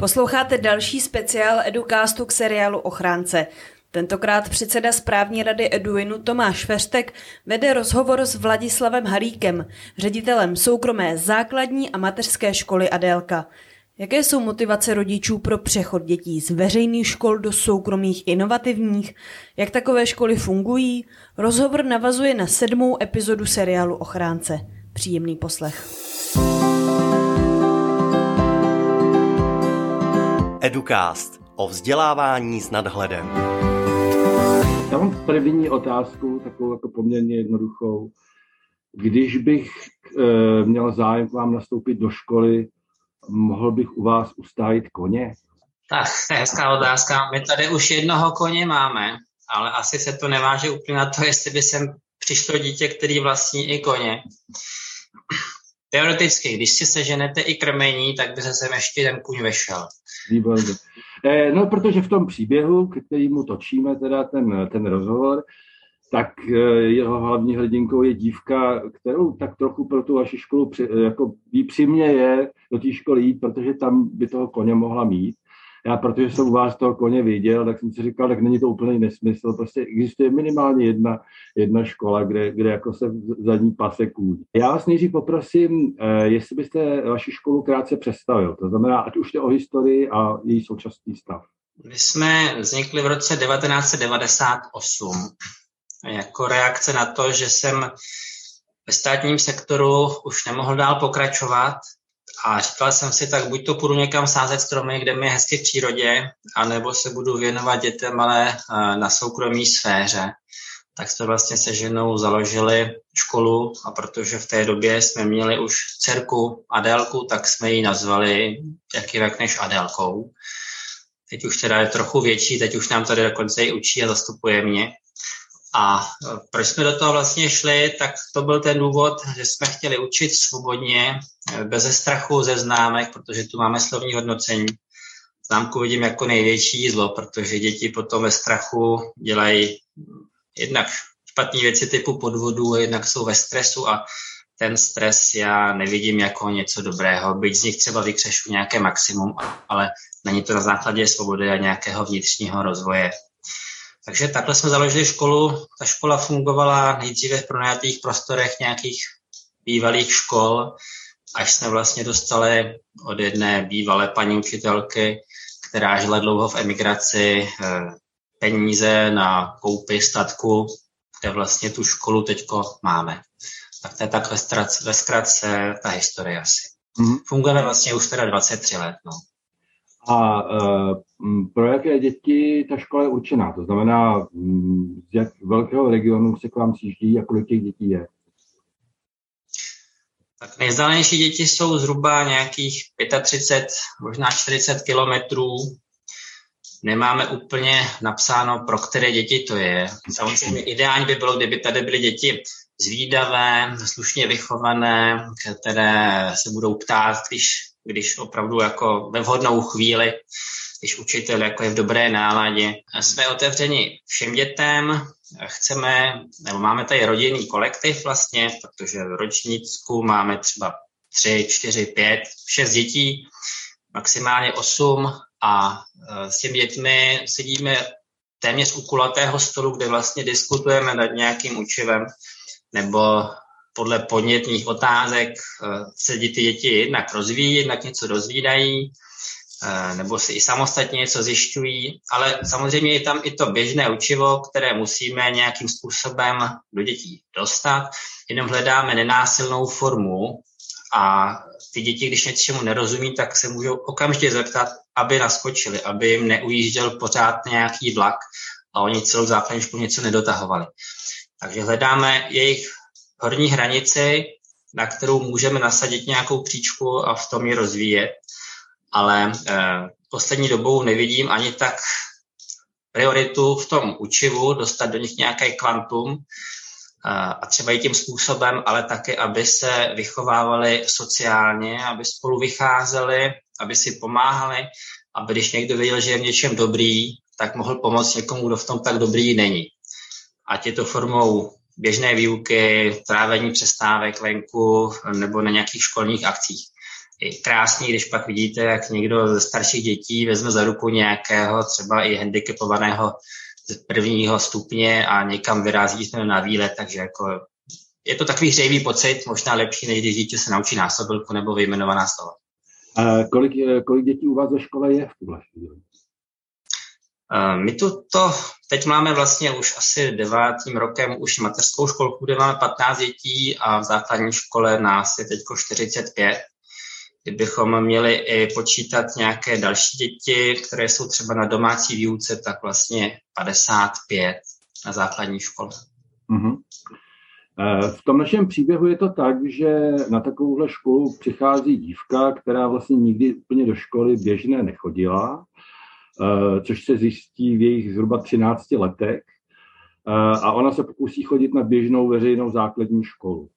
Posloucháte další speciál Educastu k seriálu Ochránce. Tentokrát předseda správní rady Eduinu Tomáš Feřtek vede rozhovor s Vladislavem Haríkem, ředitelem soukromé základní a mateřské školy Adélka. Jaké jsou motivace rodičů pro přechod dětí z veřejných škol do soukromých inovativních? Jak takové školy fungují? Rozhovor navazuje na sedmou epizodu seriálu Ochránce. Příjemný poslech. Educast o vzdělávání s nadhledem. Já mám první otázku, takovou jako poměrně jednoduchou. Když bych e, měl zájem k vám nastoupit do školy, mohl bych u vás ustájit koně? Tak, to je hezká otázka. My tady už jednoho koně máme, ale asi se to neváže úplně na to, jestli by sem přišlo dítě, který vlastní i koně. Teoreticky, když si seženete i krmení, tak by se sem ještě ten kůň vešel. Výborně. Eh, no, protože v tom příběhu, k kterému točíme teda ten, ten rozhovor, tak eh, jeho hlavní hrdinkou je dívka, kterou tak trochu pro tu vaši školu při, jako výpřímně je do té školy jít, protože tam by toho koně mohla mít já, protože jsem u vás toho koně viděl, tak jsem si říkal, tak není to úplný nesmysl. Prostě existuje minimálně jedna, jedna škola, kde, kde jako se za ní pase kůň. Já vás nejdřív poprosím, eh, jestli byste vaši školu krátce představil. To znamená, ať už jde o historii a její současný stav. My jsme vznikli v roce 1998 jako reakce na to, že jsem ve státním sektoru už nemohl dál pokračovat a říkal jsem si, tak buď to půjdu někam sázet stromy, kde mi je hezky v přírodě, anebo se budu věnovat dětem, ale eh, na soukromé sféře. Tak jsme vlastně se ženou založili školu a protože v té době jsme měli už dcerku Adélku, tak jsme ji nazvali jak jinak než Adélkou. Teď už teda je trochu větší, teď už nám tady dokonce i učí a zastupuje mě. A e, proč jsme do toho vlastně šli, tak to byl ten důvod, že jsme chtěli učit svobodně, e, bez strachu ze známek, protože tu máme slovní hodnocení. Známku vidím jako největší zlo, protože děti potom ve strachu dělají jednak špatné věci typu podvodu, jednak jsou ve stresu a ten stres já nevidím jako něco dobrého, byť z nich třeba vykřešu nějaké maximum, ale není to na základě svobody a nějakého vnitřního rozvoje. Takže takhle jsme založili školu. Ta škola fungovala nejdříve v pronajatých prostorech nějakých bývalých škol, až jsme vlastně dostali od jedné bývalé paní učitelky, která žila dlouho v emigraci, eh, peníze na koupy statku, kde vlastně tu školu teďko máme. Tak to je tak ve zkratce ta historie asi. Mm-hmm. Fungujeme vlastně už teda 23 let. No. A uh, pro jaké děti ta škola je určená? To znamená, z jak velkého regionu se k vám přijíždí a kolik těch dětí je? Tak nejzdálenější děti jsou zhruba nějakých 35, možná 40 kilometrů. Nemáme úplně napsáno, pro které děti to je. Samozřejmě ideální by bylo, kdyby tady byly děti zvídavé, slušně vychované, které se budou ptát, když když opravdu jako ve vhodnou chvíli, když učitel jako je v dobré náladě. Jsme otevřeni všem dětem, chceme, nebo máme tady rodinný kolektiv vlastně, protože v ročnícku máme třeba tři, čtyři, pět, šest dětí, maximálně osm a e, s těmi dětmi sedíme téměř u kulatého stolu, kde vlastně diskutujeme nad nějakým učivem nebo podle podnětných otázek eh, se ty děti jednak rozvíjí, jednak něco dozvídají, eh, nebo si i samostatně něco zjišťují, ale samozřejmě je tam i to běžné učivo, které musíme nějakým způsobem do dětí dostat, jenom hledáme nenásilnou formu a ty děti, když něčemu nerozumí, tak se můžou okamžitě zeptat, aby naskočili, aby jim neujížděl pořád nějaký vlak a oni celou základní školu něco nedotahovali. Takže hledáme jejich horní hranici, na kterou můžeme nasadit nějakou příčku a v tom ji rozvíjet. Ale eh, poslední dobou nevidím ani tak prioritu v tom učivu, dostat do nich nějaké kvantum eh, a třeba i tím způsobem, ale taky, aby se vychovávali sociálně, aby spolu vycházeli, aby si pomáhali, aby když někdo věděl, že je v něčem dobrý, tak mohl pomoct někomu, kdo v tom tak dobrý není. Ať je to formou běžné výuky, trávení přestávek venku nebo na nějakých školních akcích. krásný, když pak vidíte, jak někdo ze starších dětí vezme za ruku nějakého třeba i handicapovaného z prvního stupně a někam vyrazí jsme na výlet, takže jako je to takový hřejivý pocit, možná lepší, než když dítě se naučí násobilku nebo vyjmenovaná slova. A kolik, kolik dětí u vás ve škole je v tuhle chvíli? My tu to teď máme vlastně už asi devátým rokem už mateřskou školku, kde máme 15 dětí a v základní škole nás je teď 45. Kdybychom měli i počítat nějaké další děti, které jsou třeba na domácí výuce, tak vlastně 55 na základní škole. Mm-hmm. V tom našem příběhu je to tak, že na takovouhle školu přichází dívka, která vlastně nikdy úplně do školy běžné nechodila, eh, což se zjistí v jejich zhruba 13 letech. Eh, a ona se pokusí chodit na běžnou veřejnou základní školu.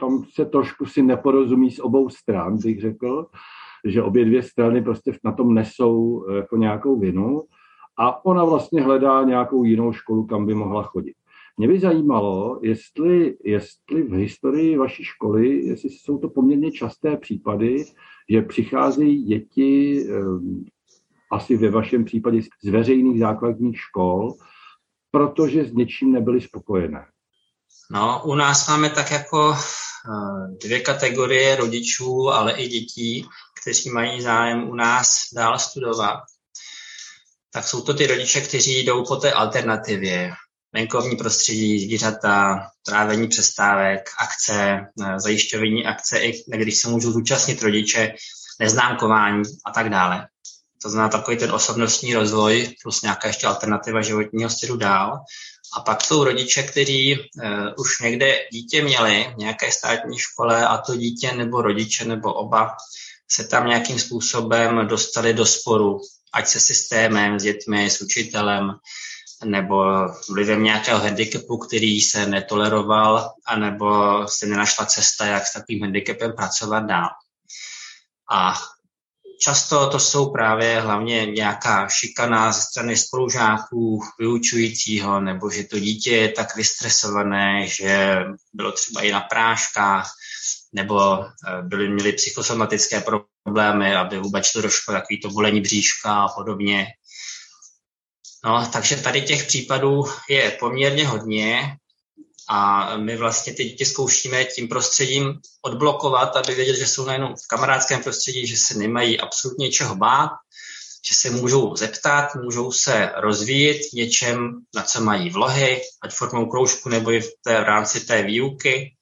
Tam se trošku si neporozumí z obou stran, bych řekl, že obě dvě strany prostě na tom nesou jako nějakou vinu a ona vlastně hledá nějakou jinou školu, kam by mohla chodit. Mě by zajímalo, jestli, jestli v historii vaší školy, jestli jsou to poměrně časté případy, že přicházejí děti, asi ve vašem případě z veřejných základních škol, protože s něčím nebyly spokojené. No, u nás máme tak jako eh, dvě kategorie rodičů, ale i dětí, kteří mají zájem u nás dál studovat. Tak jsou to ty rodiče, kteří jdou po té alternativě venkovní prostředí, zvířata, trávení přestávek, akce, eh, zajišťování akce, i když se můžou zúčastnit rodiče, neznámkování a tak dále. To znamená takový ten osobnostní rozvoj plus nějaká ještě alternativa životního stylu dál. A pak jsou rodiče, kteří uh, už někde dítě měli v nějaké státní škole a to dítě nebo rodiče nebo oba se tam nějakým způsobem dostali do sporu, ať se systémem, s dětmi, s učitelem, nebo vlivem nějakého handicapu, který se netoleroval, anebo se nenašla cesta, jak s takovým handicapem pracovat dál. A často to jsou právě hlavně nějaká šikana ze strany spolužáků, vyučujícího, nebo že to dítě je tak vystresované, že bylo třeba i na práškách, nebo eh, byly, měli psychosomatické problémy, aby vůbec šlo do školy, takový to bolení bříška a podobně. No, takže tady těch případů je poměrně hodně a my vlastně ty děti zkoušíme tím prostředím odblokovat, aby věděli, že jsou nejenom v kamarádském prostředí, že se nemají absolutně čeho bát, že se můžou zeptat, můžou se rozvíjet v něčem, na co mají vlohy, ať formou kroužku nebo i v, té, v rámci té výuky,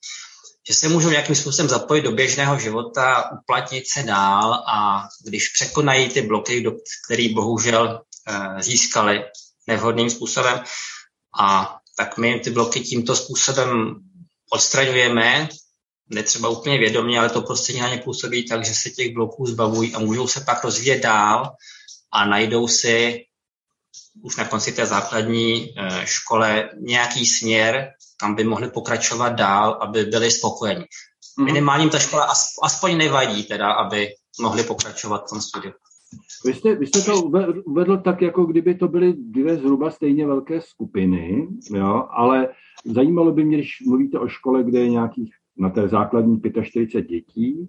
že se můžou nějakým způsobem zapojit do běžného života, uplatnit se dál a když překonají ty bloky, do který bohužel Eh, získali nevhodným způsobem. A tak my ty bloky tímto způsobem odstraňujeme, netřeba úplně vědomě, ale to prostředí na ně působí tak, že se těch bloků zbavují a můžou se pak rozvíjet dál a najdou si už na konci té základní eh, škole nějaký směr, kam by mohli pokračovat dál, aby byli spokojeni. Mm-hmm. Minimálním ta škola aspoň nevadí, teda, aby mohli pokračovat v tom studiu. Vy jste, vy jste to uvedl tak, jako kdyby to byly dvě zhruba stejně velké skupiny, jo, ale zajímalo by mě, když mluvíte o škole, kde je nějakých na té základní 45 dětí,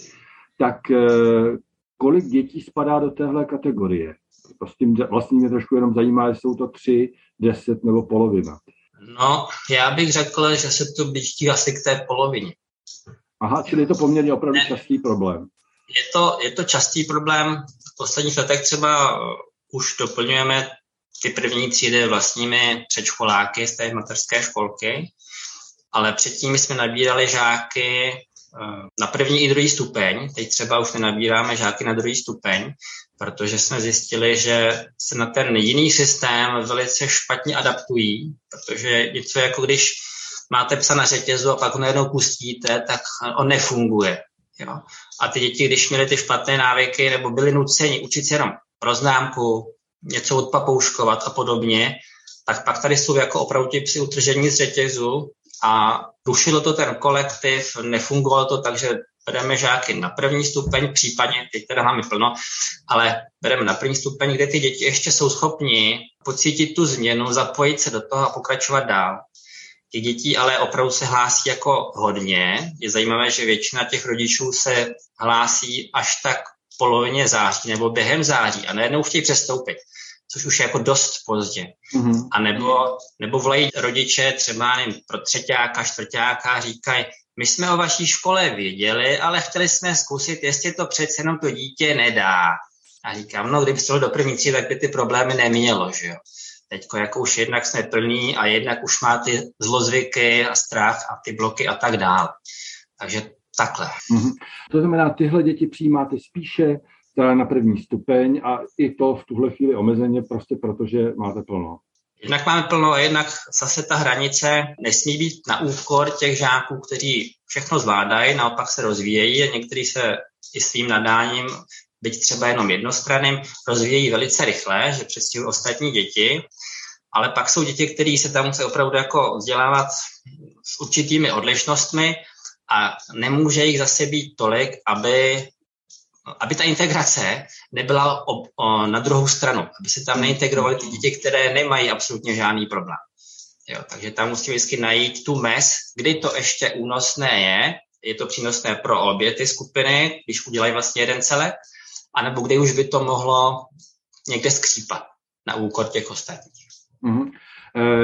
tak eh, kolik dětí spadá do téhle kategorie? Prostě vlastně mě trošku jenom zajímá, jestli jsou to tři, deset nebo polovina. No, já bych řekl, že se to blíží asi k té polovině. Aha, čili je to poměrně opravdu častý problém. Je to, je to častý problém v posledních letech třeba uh, už doplňujeme ty první třídy vlastními předškoláky z té mateřské školky, ale předtím jsme nabírali žáky uh, na první i druhý stupeň. Teď třeba už nenabíráme žáky na druhý stupeň, protože jsme zjistili, že se na ten jiný systém velice špatně adaptují, protože něco jako když máte psa na řetězu a pak ho najednou pustíte, tak on nefunguje. Jo? A ty děti, když měly ty špatné návyky nebo byly nuceni učit se jenom známku, něco odpouškovat a podobně, tak pak tady jsou jako opravdu ti psi utržení z řetězu a rušilo to ten kolektiv, nefungovalo to tak, že bereme žáky na první stupeň, případně, teď teda máme plno, ale bereme na první stupeň, kde ty děti ještě jsou schopni pocítit tu změnu, zapojit se do toho a pokračovat dál. Těch dětí ale opravdu se hlásí jako hodně. Je zajímavé, že většina těch rodičů se hlásí až tak v polovině září nebo během září a najednou chtějí přestoupit což už je jako dost pozdě. Mm-hmm. A nebo, nebo volají rodiče třeba nevím, pro třetíáka, čtvrtáka říkají, my jsme o vaší škole věděli, ale chtěli jsme zkusit, jestli to přece jenom to dítě nedá. A říkám, no kdyby to do první tří, tak by ty problémy nemělo, že jo. Teďko jako už jednak jsme plní a jednak už má ty zlozvyky a strach a ty bloky a tak dále. Takže takhle. Mm-hmm. To znamená, tyhle děti přijímáte spíše teda na první stupeň a i to v tuhle chvíli omezeně prostě protože máte plno. Jednak máme plno a jednak zase ta hranice nesmí být na úkor těch žáků, kteří všechno zvládají, naopak se rozvíjejí a někteří se i svým nadáním, byť třeba jenom jednostranným, rozvíjejí velice rychle, že předstihují ostatní děti, ale pak jsou děti, které se tam musí opravdu jako vzdělávat s určitými odlišnostmi a nemůže jich zase být tolik, aby aby ta integrace nebyla ob, o, na druhou stranu, aby se tam neintegrovaly ty děti, které nemají absolutně žádný problém. Jo, takže tam musíme vždycky najít tu mez, kdy to ještě únosné je, je to přínosné pro obě ty skupiny, když udělají vlastně jeden celek, anebo kdy už by to mohlo někde skřípat na úkor těch ostatních. Mm-hmm.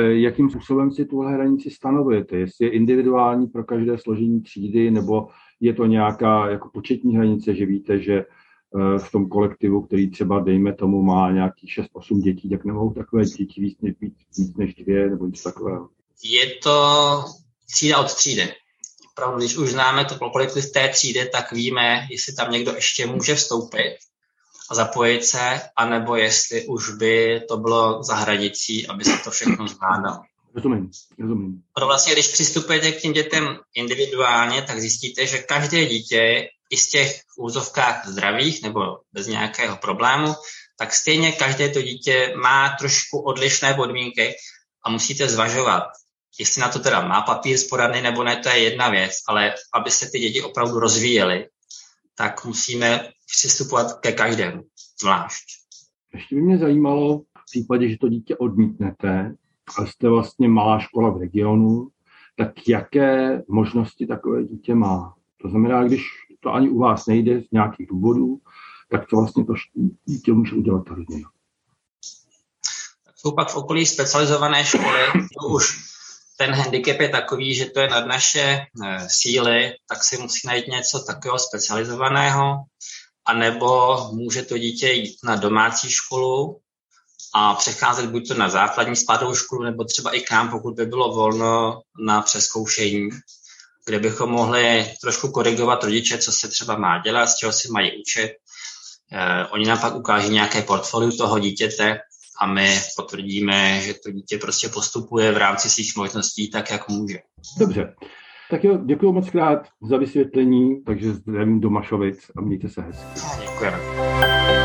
Jakým způsobem si tuhle hranici stanovujete? Jestli je individuální pro každé složení třídy, nebo je to nějaká jako početní hranice, že víte, že eh, v tom kolektivu, který třeba, dejme tomu, má nějakých 6-8 dětí, tak nemohou takové děti víc než, víc, víc než dvě nebo něco takového? Je to třída od třídy. Opravdu, když už známe to kolektiv té třídy, tak víme, jestli tam někdo ještě může vstoupit a zapojit se, anebo jestli už by to bylo za hranicí, aby se to všechno zvládalo. Rozumím, rozumím. Proto vlastně, když přistupujete k těm dětem individuálně, tak zjistíte, že každé dítě i z těch úzovkách zdravých nebo bez nějakého problému, tak stejně každé to dítě má trošku odlišné podmínky a musíte zvažovat, jestli na to teda má papír z poradny nebo ne, to je jedna věc, ale aby se ty děti opravdu rozvíjely, tak musíme přistupovat ke každému zvlášť. Ještě by mě zajímalo, v případě, že to dítě odmítnete, a jste vlastně malá škola v regionu, tak jaké možnosti takové dítě má? To znamená, když to ani u vás nejde z nějakých důvodů, tak to vlastně to dítě může udělat ta rodina. Jsou pak v okolí specializované školy, to už ten handicap je takový, že to je nad naše e, síly, tak si musí najít něco takového specializovaného, anebo může to dítě jít na domácí školu, a přecházet buď to na základní spádovou školu, nebo třeba i k nám, pokud by bylo volno na přeskoušení, kde bychom mohli trošku korigovat rodiče, co se třeba má dělat, z čeho si mají učit. Eh, oni nám pak ukáží nějaké portfolio toho dítěte a my potvrdíme, že to dítě prostě postupuje v rámci svých možností tak, jak může. Dobře. Tak jo, děkuji moc krát za vysvětlení, takže zdravím do Mašovic a mějte se hezky. Děkujeme.